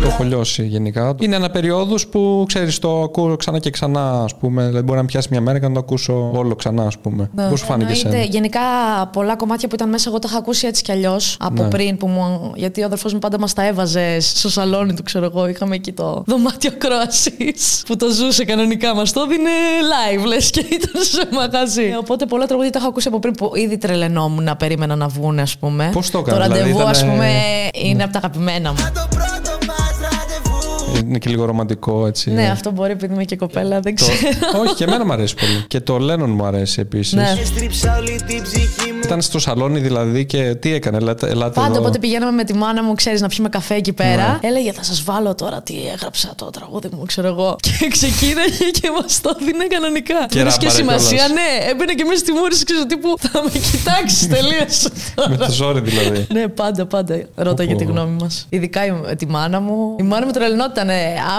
Speaker 1: Το έχω λιώσει γενικά. Είναι ένα περίοδος που ξέρεις, το ακούω ξανά και ξανά, ας πούμε. Δηλαδή, μπορεί να με πιάσει μια μέρα και να το ακούσω όλο ξανά, ας πούμε. Πώς σου φάνηκε
Speaker 2: Ναι. Εννοείται.
Speaker 1: εσένα;
Speaker 2: Γενικά πολλά κομμάτια που ήταν μέσα, εγώ τα είχα ακούσει έτσι κι αλλιώς από
Speaker 1: Ναι.
Speaker 2: πριν. Που μου, γιατί ο αδερφός μου πάντα μας τα έβαζε στο σαλόνι του, ξέρω εγώ. Είχαμε εκεί το δωμάτιο κρόασης που το ζούσε κανονικά. Μας το έδινε live, λες και ήταν σε μαγαζί. Οπότε πολλά τραγούδια τα είχα ακούσει από πριν που ήδη τρελαινόμουν να περίμενα να βγουν, ας πούμε.
Speaker 1: Πώς το
Speaker 2: Το
Speaker 1: έκανες, δηλαδή,
Speaker 2: ραντεβού,
Speaker 1: ήτανε-
Speaker 2: α πούμε, είναι από τα αγαπημένα μου.
Speaker 4: το πρώτο μας ραντεβού.
Speaker 1: Είναι και λίγο ρομαντικό έτσι.
Speaker 2: Ναι, αυτό μπορεί επειδή είμαι και κοπέλα, δεν
Speaker 1: Το-
Speaker 2: ξέρω.
Speaker 1: Όχι, και εμένα μου αρέσει πολύ. Και το Lennon μου αρέσει επίσης.
Speaker 2: Ναι.
Speaker 4: Έστριψα όλη την ψυχή μου.
Speaker 1: Ήταν στο σαλόνι δηλαδή και τι έκανε, ελάτε, ελάτε
Speaker 2: Πάντα
Speaker 1: εδώ.
Speaker 2: όποτε πηγαίναμε με τη μάνα μου, ξέρει, να πιούμε καφέ εκεί πέρα.
Speaker 1: Ναι.
Speaker 2: Έλεγε, θα σα βάλω τώρα τι έγραψα το τραγούδι μου, ξέρω εγώ. Και ξεκίναγε και μα το έδινε κανονικά.
Speaker 1: Και
Speaker 2: Δεν είχε και
Speaker 1: ράμπαρε
Speaker 2: σημασία,
Speaker 1: κιόλας.
Speaker 2: ναι. Έμπαινε και μέσα στη μούρη, ξέρω τύπου, θα με κοιτάξει τελείω.
Speaker 1: Με το ζόρι δηλαδή.
Speaker 2: Ναι, πάντα, πάντα ρώταγε
Speaker 1: Πω,
Speaker 2: τη
Speaker 1: πω.
Speaker 2: γνώμη μα. Ειδικά η- τη μάνα μου. Η μάνα μου τρελνόταν.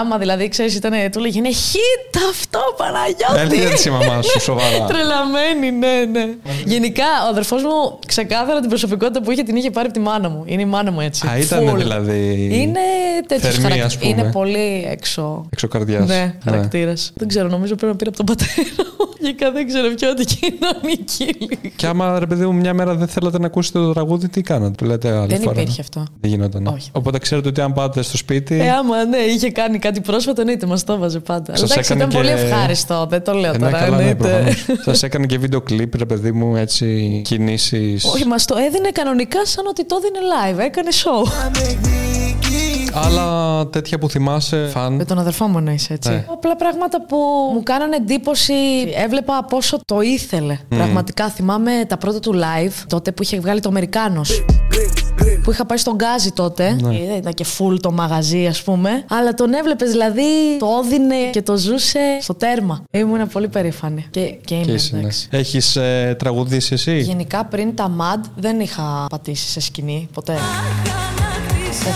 Speaker 2: Άμα δηλαδή, ξέρει, ήταν, του λέγε Είναι hit αυτό, Παναγιώτη.
Speaker 1: Έλεγε έτσι η μαμά σου, σοβαρά.
Speaker 2: Τρελαμένη, ναι, ναι. Γενικά, ο αδερφό μου ξεκάθαρα την προσωπικότητα που είχε την είχε πάρει από τη μάνα μου. Είναι η μάνα μου έτσι.
Speaker 1: Α, ήταν
Speaker 2: Full.
Speaker 1: δηλαδή.
Speaker 2: Είναι τέτοιος
Speaker 1: θερμή,
Speaker 2: χαρακτήρα.
Speaker 1: ας πούμε.
Speaker 2: Είναι πολύ έξω.
Speaker 1: Εξωκαρδιά.
Speaker 2: Ναι, χαρακτήρας. Δεν ξέρω, νομίζω πρέπει να πήρε από τον πατέρα μου. Γενικά δεν ξέρω ποιο αντικοινωνική λίγο.
Speaker 1: Και άμα ρε παιδί μου μια μέρα δεν θέλατε να ακούσετε το τραγούδι, τι κάνατε, το λέτε άλλη
Speaker 2: Δεν
Speaker 1: φορά;
Speaker 2: υπήρχε αυτό.
Speaker 1: Δεν γινόταν.
Speaker 2: Όχι.
Speaker 1: Οπότε ξέρετε ότι αν πάτε στο σπίτι.
Speaker 2: Ε, άμα ναι, είχε κάνει κάτι πρόσφατο, εννοείται, μας το έβαζε πάντα.
Speaker 1: Σας
Speaker 2: Εντάξει,
Speaker 1: έκανε
Speaker 2: ήταν
Speaker 1: και-
Speaker 2: πολύ ευχάριστο, δεν το λέω
Speaker 1: Ε, ναι,
Speaker 2: τώρα.
Speaker 1: καλά, ναι,
Speaker 2: εννοείται.
Speaker 1: Σας έκανε και βίντεο κλιπ, ρε παιδί μου, έτσι κινήσεις.
Speaker 2: Όχι, μας το έδινε κανονικά σαν ότι το έδινε live, έκανε show.
Speaker 1: Άλλα τέτοια που θυμάσαι, φαν.
Speaker 2: Με τον αδερφό μου εννοείς έτσι.
Speaker 1: Ναι.
Speaker 2: Απλά πράγματα που μου κάνανε εντύπωση. Έβλεπα πόσο το ήθελε. Πραγματικά θυμάμαι τα πρώτα του live, τότε που είχε βγάλει το Αμερικάνος. Που είχα πάει στον Γκάζι τότε. Ε, Ήταν και full το μαγαζί, ας πούμε. Αλλά τον έβλεπες δηλαδή, το όδινε και το ζούσε στο τέρμα. Ήμουν πολύ περήφανη. Και, και
Speaker 1: Και
Speaker 2: είμαι,
Speaker 1: εσύ, ναι.
Speaker 2: εντάξει.
Speaker 1: Έχεις ε, τραγουδήσει εσύ;
Speaker 2: Γενικά πριν τα MAD δεν είχα πατήσει σε σκηνή ποτέ.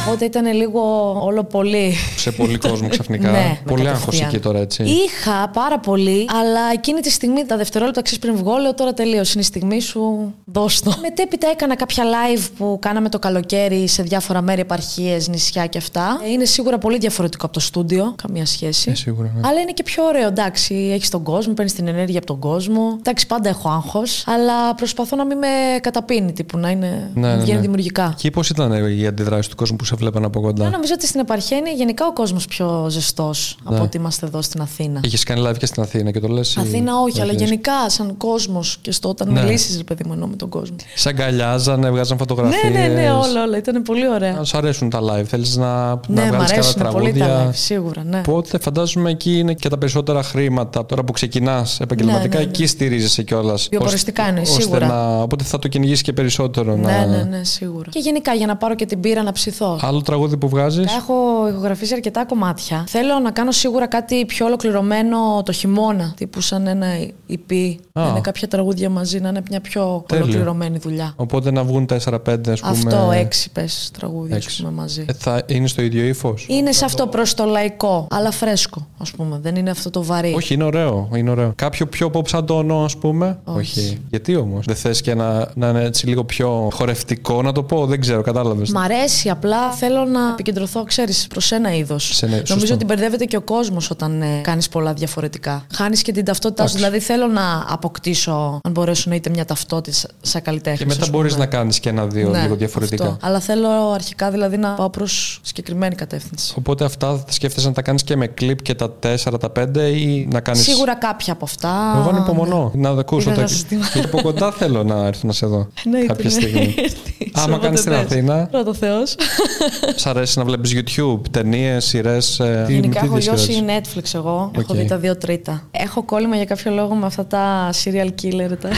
Speaker 2: Οπότε ήταν λίγο όλο πολύ.
Speaker 1: Σε πολύ κόσμο ξαφνικά.
Speaker 2: Ναι,
Speaker 1: πολύ
Speaker 2: με
Speaker 1: άγχος
Speaker 2: κατευθείαν.
Speaker 1: εκεί τώρα, έτσι.
Speaker 2: Είχα πάρα πολύ, αλλά εκείνη τη στιγμή, τα δευτερόλεπτα ξέρεις πριν βγω, λέω τώρα τελείωσε. Είναι η στιγμή σου, δώσ' το. Μετέπειτα έκανα κάποια live που κάναμε το καλοκαίρι σε διάφορα μέρη, επαρχίες, νησιά και αυτά. Ε, Είναι σίγουρα πολύ διαφορετικό από το στούντιο, καμία σχέση.
Speaker 1: Ε, σίγουρα, ναι.
Speaker 2: Αλλά είναι και πιο ωραίο, εντάξει. Έχεις τον κόσμο, παίρνεις την ενέργεια από τον κόσμο. Εντάξει, πάντα έχω άγχος, αλλά προσπαθώ να μην με καταπίνει, τύπου να είναι.
Speaker 1: Ναι, ναι,
Speaker 2: βγαίνει
Speaker 1: ναι.
Speaker 2: δημιουργικά.
Speaker 1: Και πώς ήταν ε, η αντιδράση του κόσμου που σε βλέπαν από κοντά.
Speaker 2: Εγώ νομίζω ότι στην επαρχία είναι γενικά ο κόσμος πιο ζεστός
Speaker 1: Ναι.
Speaker 2: από ότι είμαστε εδώ στην Αθήνα.
Speaker 1: Είχες κάνει live και στην Αθήνα και το λες.
Speaker 2: Αθήνα όχι, αλλά γενικά σαν κόσμος και στο όταν
Speaker 1: Ναι.
Speaker 2: μιλήσεις, ρε παιδί μου, εννοώ με τον κόσμο.
Speaker 1: Σε αγκαλιάζανε, βγάζαν φωτογραφίες.
Speaker 2: Ναι, ναι, ναι, όλα, όλα. Ήταν πολύ ωραία.
Speaker 1: Αν σου αρέσουν τα live, θέλεις να, να
Speaker 2: ναι, μ'
Speaker 1: βγάλεις και άλλα
Speaker 2: αρέσουν πολύ τα
Speaker 1: τραγούδια.
Speaker 2: live, σίγουρα, ναι.
Speaker 1: Οπότε φαντάζομαι εκεί είναι και τα περισσότερα χρήματα. Τώρα που ξεκινάς επαγγελματικά,
Speaker 2: Ναι, ναι, ναι.
Speaker 1: εκεί στηρίζεσαι κιόλας.
Speaker 2: Βιοποριστικά είναι, σίγουρα.
Speaker 1: Να, οπότε θα το κυνηγήσεις και περισσότερο.
Speaker 2: Ναι,
Speaker 1: να...
Speaker 2: ναι, ναι, σίγουρα. Και γενικά για να πάρω και την πύρα να ψηθώ.
Speaker 1: Άλλο τραγούδι που βγάζεις;
Speaker 2: Έχω ηχογραφήσει αρκετά κομμάτια. Θέλω να κάνω σίγουρα κάτι πιο ολοκληρωμένο το χειμώνα. Τύπου σαν ένα EP.
Speaker 1: Α.
Speaker 2: Να είναι κάποια τραγούδια μαζί, να είναι μια πιο
Speaker 1: Τέλειο.
Speaker 2: ολοκληρωμένη δουλειά.
Speaker 1: Οπότε να βγουν 4-5 ας πούμε.
Speaker 2: Αυτό, έξι πες τραγούδια, ας
Speaker 1: Έξι.
Speaker 2: πούμε, μαζί.
Speaker 1: Ε, θα είναι στο ίδιο ύφος;
Speaker 2: Είναι σε αυτό προς το λαϊκό, αλλά φρέσκο, ας πούμε. Δεν είναι αυτό το βαρύ.
Speaker 1: Όχι, είναι ωραίο, είναι ωραίο. Κάποιο πιο pop σαν το όνο, ας πούμε;
Speaker 2: Όχι.
Speaker 1: Γιατί όμως; Δεν θες και να, να είναι έτσι λίγο πιο χορευτικό, να το πω; Δεν ξέρω, κατάλαβες.
Speaker 2: Μ' αρέσει, απλά θέλω να επικεντρωθώ, ξέρεις, προς ένα είδος.
Speaker 1: Σε ένα- σωστό.
Speaker 2: Νομίζω ότι μπερδεύεται και ο κόσμος όταν ε, κάνεις πολλά διαφορετικά. Χάνεις και την ταυτότητά σου.
Speaker 1: Εντάξει.
Speaker 2: Δηλαδή θέλω να αποκτήσω, αν μπορέσω να είτε μια ταυτότητα σαν καλλιτέχνης.
Speaker 1: Και μετά μπορείς να κάνεις και ένα-δύο
Speaker 2: Ναι,
Speaker 1: λίγο διαφορετικά.
Speaker 2: Αλλά θέλω αρχικά δηλαδή να πάω προς συγκεκριμένη κατεύθυνση.
Speaker 1: Οπότε αυτά σκέφτεσαι να τα κάνεις και με κλιπ και τα 4, τα 5 ή να κάνεις.
Speaker 2: Σίγουρα κάποια από αυτά.
Speaker 1: Εγώ ανυπομονώ να τα ακούσω.
Speaker 2: Είδα
Speaker 1: Τα...
Speaker 2: να σου στείλω.
Speaker 1: Γιατί από κοντά θέλω να έρθω να σε δω.
Speaker 2: Ναι,
Speaker 1: κάποια
Speaker 2: ήταν-
Speaker 1: στιγμή. Άμα
Speaker 2: Όποτε
Speaker 1: κάνεις στην
Speaker 2: θες.
Speaker 1: Αθήνα,
Speaker 2: Πρώτα ο Θεός.
Speaker 1: σ' αρέσει να βλέπεις YouTube, ταινίες, σειρές.
Speaker 2: Γενικά έχω λιώσει Netflix εγώ. Έχω
Speaker 1: Οκ.
Speaker 2: δει τα δύο τρίτα. Έχω κόλλημα για κάποιο λόγο με αυτά τα serial killer. Τα...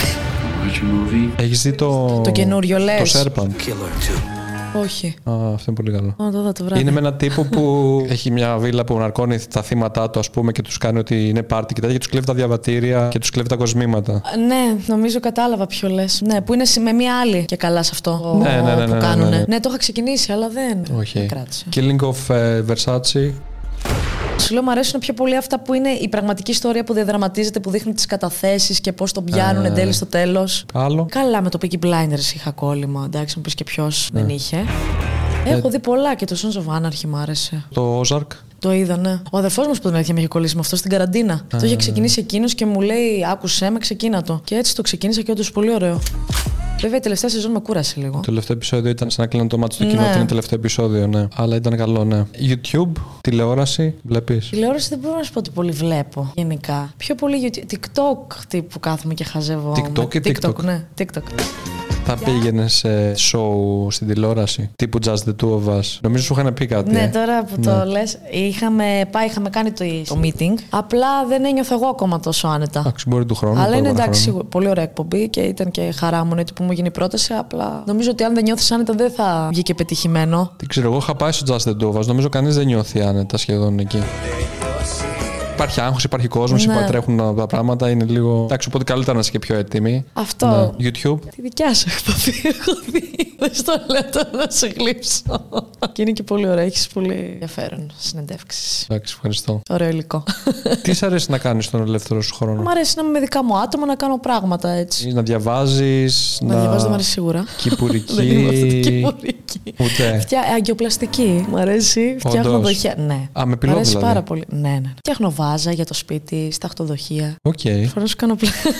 Speaker 1: Έχεις δει το.
Speaker 2: Το καινούριο,
Speaker 1: Το
Speaker 2: λες.
Speaker 1: Serpent;
Speaker 2: Όχι.
Speaker 1: Α, αυτό είναι πολύ καλό.
Speaker 2: Να το δω το βράδυ.
Speaker 1: Είναι με έναν τύπο που έχει μια βίλα που ναρκώνει τα θύματα του, ας πούμε, και τους κάνει ότι είναι πάρτι και τέτοια, και τους κλέβει τα διαβατήρια και τους κλέβει τα κοσμήματα.
Speaker 2: Ναι, νομίζω κατάλαβα ποιο λες. Ναι, που είναι με μία άλλη και καλά σε αυτό
Speaker 1: Ναι, ναι, ναι, ναι,
Speaker 2: που
Speaker 1: ναι,
Speaker 2: κάνουν.
Speaker 1: ναι, ναι.
Speaker 2: το είχα ξεκινήσει, αλλά δεν.
Speaker 1: Όχι.
Speaker 2: δεν κράτησε.
Speaker 1: Killing of ε, Versace.
Speaker 2: Σου λέω, μου αρέσουν πιο πολύ αυτά που είναι η πραγματική ιστορία που διαδραματίζεται, που δείχνουν τις καταθέσεις και πώς τον πιάνουν εν τέλει στο τέλος.
Speaker 1: Άλλο.
Speaker 2: Καλά, με το Peaky Blinders είχα κόλλημα. Εντάξει, μου πεις και ποιος
Speaker 1: Ναι.
Speaker 2: δεν είχε. Έχω δει πολλά και το Sons of Anarchy μου άρεσε.
Speaker 1: Το Ozark.
Speaker 2: Το είδα, ναι. Ο αδερφός μου που την αλήθεια με είχε κολλήσει με αυτό στην καραντίνα. Το είχε ξεκινήσει εκείνος και μου λέει: Άκουσέ με, ξεκίνα το. Και έτσι το ξεκίνησα και όντως πολύ ωραίο. Βέβαια η τελευταία σεζόν με κούρασε λίγο.
Speaker 1: Το τελευταίο επεισόδιο ήταν σαν να κλείνω το μάτι στο κοινό.
Speaker 2: Ναι.
Speaker 1: ότι Είναι το τελευταίο επεισόδιο, ναι. Αλλά ήταν καλό, ναι. YouTube, τηλεόραση, βλέπεις.
Speaker 2: Τηλεόραση δεν μπορώ να σου πω ότι πολύ βλέπω γενικά. Πιο πολύ YouTube. TikTok τύπου κάθομαι και χαζεύω.
Speaker 1: TikTok ή TikTok?
Speaker 2: ναι, TikTok.
Speaker 1: Θα πήγαινε σε show στην τηλεόραση τύπου Just the Two of Us. Νομίζω σου είχαν πει κάτι.
Speaker 2: Ναι,
Speaker 1: ε.
Speaker 2: τώρα που το λες, είχαμε πάει, είχαμε κάνει το, το meeting. Απλά δεν ένιωθα εγώ ακόμα τόσο άνετα.
Speaker 1: Εντάξει, μπορεί του χρόνου.
Speaker 2: Αλλά
Speaker 1: το
Speaker 2: είναι
Speaker 1: επόμενο
Speaker 2: εντάξει,
Speaker 1: χρόνο.
Speaker 2: σίγουρα, πολύ ωραία εκπομπή και ήταν και χαρά μου έτσι που μου γίνει η πρόταση. Απλά νομίζω ότι αν δεν νιώθεις άνετα δεν θα βγει και πετυχημένο.
Speaker 1: Δεν ξέρω, εγώ είχα πάει στο Just the Two of Us. Νομίζω κανείς δεν νιώθει άνετα σχεδόν εκεί. Υπάρχει άγχος, υπάρχει κόσμος,
Speaker 2: Ναι.
Speaker 1: ναι. τρέχουν τα πράγματα. Είναι λίγο. Εντάξει, οπότε καλύτερα να είσαι και πιο έτοιμη.
Speaker 2: Αυτό.
Speaker 1: Ναι. YouTube.
Speaker 2: Τη δικιά σου εκπομπή έχω δει. Δεν στο λέω τώρα να σε γλύψω. και είναι και πολύ ωραία. Έχεις πολύ ενδιαφέρον συνεντεύξεις.
Speaker 1: Εντάξει, ευχαριστώ.
Speaker 2: Ωραίο υλικό.
Speaker 1: Τι σ' αρέσει να κάνεις στον ελεύθερο σου χρόνο;
Speaker 2: Μ' αρέσει να είμαι με δικά μου άτομα να κάνω πράγματα έτσι.
Speaker 1: Να διαβάζεις.
Speaker 2: Να διαβάζω δεν μ' αρέσει σίγουρα.
Speaker 1: Κηπουρική.
Speaker 2: Δεν είμαι αυτή την κηπουρική.
Speaker 1: Ούτε.
Speaker 2: Φτιά... Αγγειοπλαστική. Μ' αρέσει. Φτιάχνω
Speaker 1: Όντως.
Speaker 2: δοχεία. Ναι.
Speaker 1: Α, με
Speaker 2: Μ'
Speaker 1: πηλό
Speaker 2: αρέσει
Speaker 1: δηλαδή.
Speaker 2: πάρα πολύ. Ναι, ναι. Φτιάχνω βάζα για το σπίτι, σταχτοδοχεία.
Speaker 1: Οκ.
Speaker 2: Φορά σου κάνω πλάκα.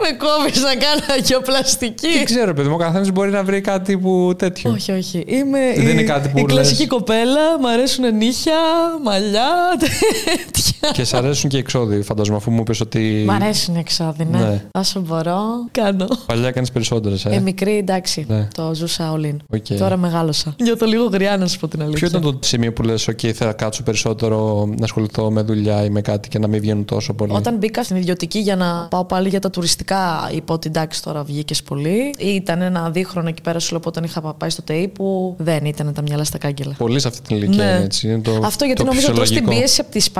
Speaker 2: Με κόβει να κάνω αγγειοπλαστική.
Speaker 1: Δεν ξέρω, παιδί μου, ο καθένας μπορεί να βρει κάτι που τέτοιο.
Speaker 2: Όχι, όχι. Είμαι
Speaker 1: Δεν
Speaker 2: η,
Speaker 1: είναι κάτι που
Speaker 2: η
Speaker 1: λες.
Speaker 2: κλασική κοπέλα. Μ' αρέσουν νύχια, μαλλιά, τέτοια.
Speaker 1: Και σ' αρέσουν και οι έξοδοι, φαντάζομαι, αφού μου είπες ότι.
Speaker 2: Μ' αρέσουν οι έξοδοι, ναι.
Speaker 1: Ναι.
Speaker 2: Όσο μπορώ, κάνω.
Speaker 1: Παλιά έκανε περισσότερες. Ε.
Speaker 2: Ε, μικρή, εντάξει.
Speaker 1: Ναι.
Speaker 2: Το ζούσα all in.
Speaker 1: OK.
Speaker 2: Τώρα μεγάλωσα. Νιώθω λίγο γριά, να σου πω την αλήθεια.
Speaker 1: Ποιο ήταν το σημείο που λες, OK, θα κάτσω περισσότερο να ασχοληθώ με δουλειά ή με κάτι και να μην βγαίνω τόσο πολύ.
Speaker 2: Όταν μπήκα στην ιδιωτική για να πάω πάλι για τα τουριστικά Φυσικά είπα ότι εντάξει τώρα βγήκες πολύ. Ήταν ένα δίχρονο εκεί πέρα σου λέω, όταν είχα πάει στο ΤΕΙ που δεν ήταν τα μυαλά στα κάγκελα.
Speaker 1: Πολύ σε αυτή την ηλικία
Speaker 2: Ναι.
Speaker 1: είναι έτσι. Είναι το,
Speaker 2: Αυτό γιατί
Speaker 1: το
Speaker 2: νομίζω τρως την
Speaker 1: φυσιολογικό.
Speaker 2: πίεση από τις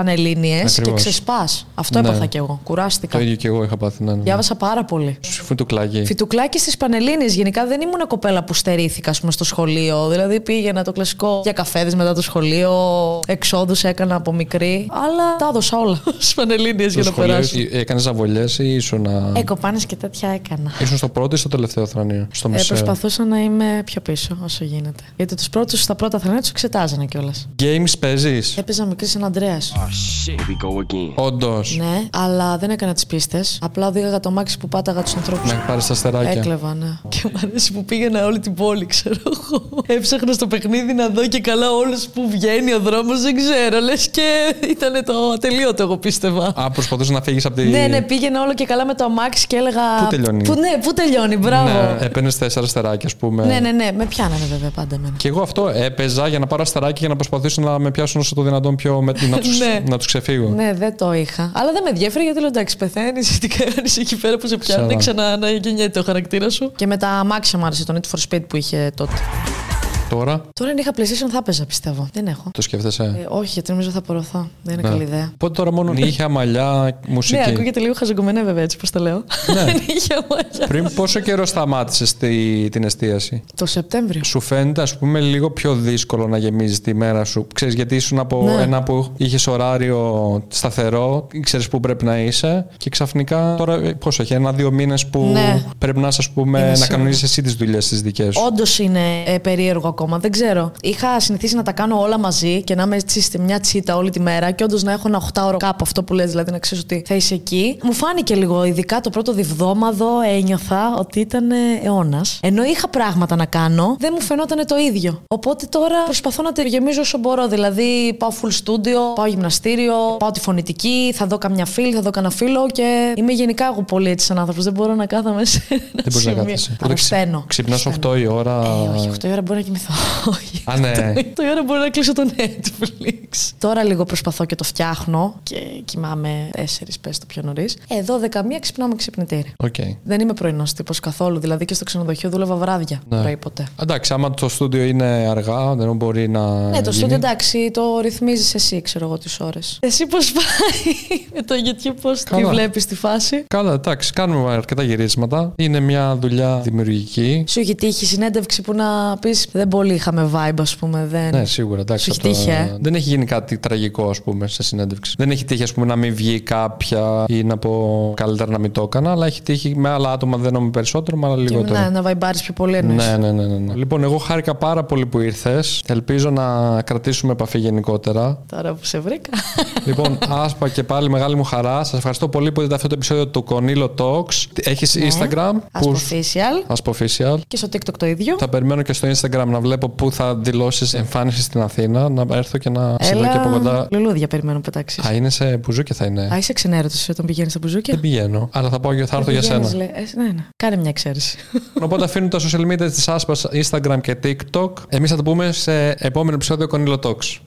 Speaker 2: Πανελλήνιες και
Speaker 1: Ακριβώς.
Speaker 2: ξεσπάς. Αυτό
Speaker 1: Ναι.
Speaker 2: έπαθα κι εγώ. Κουράστηκα.
Speaker 1: Το ίδιο και εγώ είχα πάθει. Ναι, ναι.
Speaker 2: Διάβασα πάρα πολύ.
Speaker 1: Σου του κλάγει.
Speaker 2: Φιτουκλάκι στις Πανελλήνιες. Γενικά δεν ήμουν κοπέλα που στερήθηκα ας πούμε, στο σχολείο. Δηλαδή πήγαινα το κλασικό για καφέδες μετά το σχολείο. Εξόδους έκανα από μικρή. Αλλά τα έδωσα όλα στις Πανελλήνιες για
Speaker 1: Στο
Speaker 2: να
Speaker 1: σχολείο
Speaker 2: περάσω.
Speaker 1: έκανες ζαβολιές ή ήσουν. να-
Speaker 2: Εκοπάνε και τέτοια έκανα.
Speaker 1: Ήσουν στο πρώτο ή στο τελευταίο θρανείο. Στο
Speaker 2: Ε,
Speaker 1: μισό.
Speaker 2: προσπαθούσα να είμαι πιο πίσω όσο γίνεται. Γιατί τους πρώτους στα πρώτα θρανία τους εξετάζανε κιόλας.
Speaker 1: Games παίζεις;
Speaker 2: Έπαιζα μικρή σαν Αντρέα.
Speaker 1: Όντως.
Speaker 2: Ναι, αλλά δεν έκανα τις πίστες. Απλά οδήγαγα το μάξι που πάταγα τους ανθρώπους.
Speaker 1: Να πάρεις τα αστεράκια.
Speaker 2: Έκλεβα, ναι. Και μου αρέσει που πήγαινα όλη την πόλη, ξέρω εγώ. Έψαχνα στο παιχνίδι να δω και καλά όλους που βγαίνει ο δρόμος, δεν ξέρω. Λες και ήταν το ατελείωτο, εγώ πίστευα.
Speaker 1: Α, προσπαθούσες να φύγεις από τη.
Speaker 2: Ναι, ναι, πήγαινα όλο και καλά με το αμάξι και έλεγα.
Speaker 1: Πού τελειώνει;
Speaker 2: Πού, ναι, πού τελειώνει, μπράβο.
Speaker 1: Ναι, έπαιρνες τέσσερα αστεράκια, ας πούμε.
Speaker 2: Ναι, ναι, ναι, με πιάνανε βέβαια πάντα εμένα.
Speaker 1: Και εγώ αυτό έπαιζα για να πάρω αστεράκια για να προσπαθήσω να με πιάσουν όσο το δυνατόν πιο. Με, να του
Speaker 2: Ναι.
Speaker 1: να τους ξεφύγω.
Speaker 2: Ναι, δεν το είχα. Αλλά δεν με ενδιαφέρει γιατί λέω εντάξει, πεθαίνεις, τι κάνεις εκεί πέρα που σε πιάνουν,
Speaker 1: Σωστά.
Speaker 2: ξανά να γεννιέται ο χαρακτήρας σου. Και με τα αμάξια μου άρεσε το Need for Speed που είχε τότε.
Speaker 1: Τώρα
Speaker 2: Τώρα αν είχα PlayStation θα έπαιζα, πιστεύω. Δεν έχω.
Speaker 1: το σκέφτεσαι;
Speaker 2: Ε, όχι, γιατί νομίζω θα απορροφώ. Δεν είναι
Speaker 1: Ναι.
Speaker 2: καλή ιδέα.
Speaker 1: Οπότε τώρα μόνο νύχια, μαλλιά, μουσική;
Speaker 2: Ναι, ακούγεται λίγο χαζογκομενέ βέβαια έτσι πώς το λέω.
Speaker 1: Ναι.
Speaker 2: Δεν είχε μαλλιά.
Speaker 1: Πριν πόσο καιρό σταμάτησες την εστίαση;
Speaker 2: Το Σεπτέμβριο.
Speaker 1: Σου φαίνεται, ας πούμε, λίγο πιο δύσκολο να γεμίζεις τη μέρα σου; Ξέρεις, γιατί ήσουν από
Speaker 2: Ναι.
Speaker 1: ένα που είχες ωράριο σταθερό, ξέρεις που πρέπει να είσαι, και ξαφνικά τώρα ε, πόσο έχει, ένα-δύο μήνες που
Speaker 2: Ναι.
Speaker 1: πρέπει να, ας πούμε,
Speaker 2: Είναι
Speaker 1: να
Speaker 2: σίγουρο.
Speaker 1: κανονίσει εσύ τις δουλειές τις δικές σου.
Speaker 2: Όντως είναι ε, περίεργο ακόμα, δεν ξέρω. Είχα συνηθίσει να τα κάνω όλα μαζί και να είμαι έτσι σε μια τσίτα όλη τη μέρα και όντως να έχω ένα 8ωρο κάπου αυτό που λες, δηλαδή να ξέρεις ότι θα είσαι εκεί. Μου φάνηκε λίγο, ειδικά το πρώτο διβδόμαδο, ένιωθα ότι ήταν αιώνας. Ενώ είχα πράγματα να κάνω, δεν μου φαινόταν το ίδιο. Οπότε τώρα προσπαθώ να τη γεμίζω όσο μπορώ. Δηλαδή πάω full studio, πάω γυμναστήριο, πάω τη φωνητική, θα δω καμιά φίλη, θα δω κανένα φίλο και είμαι γενικά εγώ πολύ έτσι σαν άνθρωπος. Δεν μπορώ να κάθομαι σε ένα
Speaker 1: Δεν μπορείς να
Speaker 2: σημείο.
Speaker 1: κάθεσαι. Οπότε ξυ-
Speaker 2: Αρρωσταίνω.
Speaker 1: Ξυπνάς
Speaker 2: Αρρωσταίνω.
Speaker 1: 8 η ώρα.
Speaker 2: Ε, όχι, 8 η ώρα μπορεί να κοιμηθώ. Όχι.
Speaker 1: Α, ναι.
Speaker 2: 8 η ώρα μπορεί να κλείσω το Netflix. Τώρα λίγο προσπαθώ και το φτιάχνω και κοιμάμαι 4 πες το πιο νωρίς. Ε, 12 μία ξυπνάω με ξυπνητήρι.
Speaker 1: Οκ.
Speaker 2: Δεν είμαι πρωινός τύπος καθόλου. Δηλαδή και στο ξενοδοχείο δούλευα βράδια.
Speaker 1: Ναι.
Speaker 2: Πρωί ποτέ.
Speaker 1: Εντάξει, άμα το στούντιο είναι αργά, δεν μπορεί να.
Speaker 2: Ναι, το
Speaker 1: γίνει.
Speaker 2: στούντιο εντάξει, το ρυθμίζεις εσύ, ξέρω εγώ τις ώρες. Εσύ πώς πάει με το YouTube, πώς τη
Speaker 1: Καλά.
Speaker 2: βλέπεις τη φάση;
Speaker 1: Καλά, εντάξει, κάνουμε αρκετά γυρίσματα. Είναι μια δουλειά δημιουργική.
Speaker 2: Σου έχει τύχει συνέντευξη που να πεις Δεν πολύ είχαμε vibe, ας πούμε. Δεν...
Speaker 1: Ναι, σίγουρα. Εντάξει,
Speaker 2: Σου έχει τύχει, ε;
Speaker 1: Δεν έχει γίνει κάτι τραγικό, ας πούμε, σε συνέντευξη. Δεν έχει τύχει, ας πούμε, να μην βγει κάποια ή να πω καλύτερα να μην το έκανα, αλλά έχει τύχει με άλλα άτομα, δεν με περισσότερο, αλλά
Speaker 2: Και
Speaker 1: λιγότερο.
Speaker 2: να, να βαϊμπάρεις πιο πολύ εννοείς.
Speaker 1: Ναι, ναι, ναι, ναι, ναι. Λοιπόν, εγώ χάρηκα πάρα πολύ που ήρθες. Ελπίζω να κρατήσουμε επαφή γενικότερα.
Speaker 2: Τώρα που σε βρήκα.
Speaker 1: λοιπόν, άσπα και πάλι μεγάλη μου χαρά. Σας ευχαριστώ πολύ που είδατε αυτό το επεισόδιο του Κονίλο Talks. Έχεις
Speaker 2: Ναι.
Speaker 1: Instagram.
Speaker 2: Aspo Official.
Speaker 1: Aspo Official.
Speaker 2: Και στο TikTok το ίδιο.
Speaker 1: Θα περιμένω και στο Instagram να βλέπω πού θα δηλώσεις εμφάνιση στην Αθήνα, να έρθω και να σε δω και από κοντά.
Speaker 2: Λουλούδια περιμένω πετάξει.
Speaker 1: Α, είναι σε μπουζούκια θα είναι.
Speaker 2: Α, είσαι ξενέρωτος όταν πηγαίνεις στα μπουζούκια;
Speaker 1: Δεν πηγαίνω, αλλά θα, πάω, θα έρθω για
Speaker 2: Πηγαίνεις,
Speaker 1: σένα.
Speaker 2: λέει. Ε, ναι, ναι. Κάνε μια εξαίρεση.
Speaker 1: Οπότε αφήνω τα social media της Άσπα, Instagram και TikTok. Εμείς θα το πούμε σε επόμενο επεισόδιο Κονίλο Talks.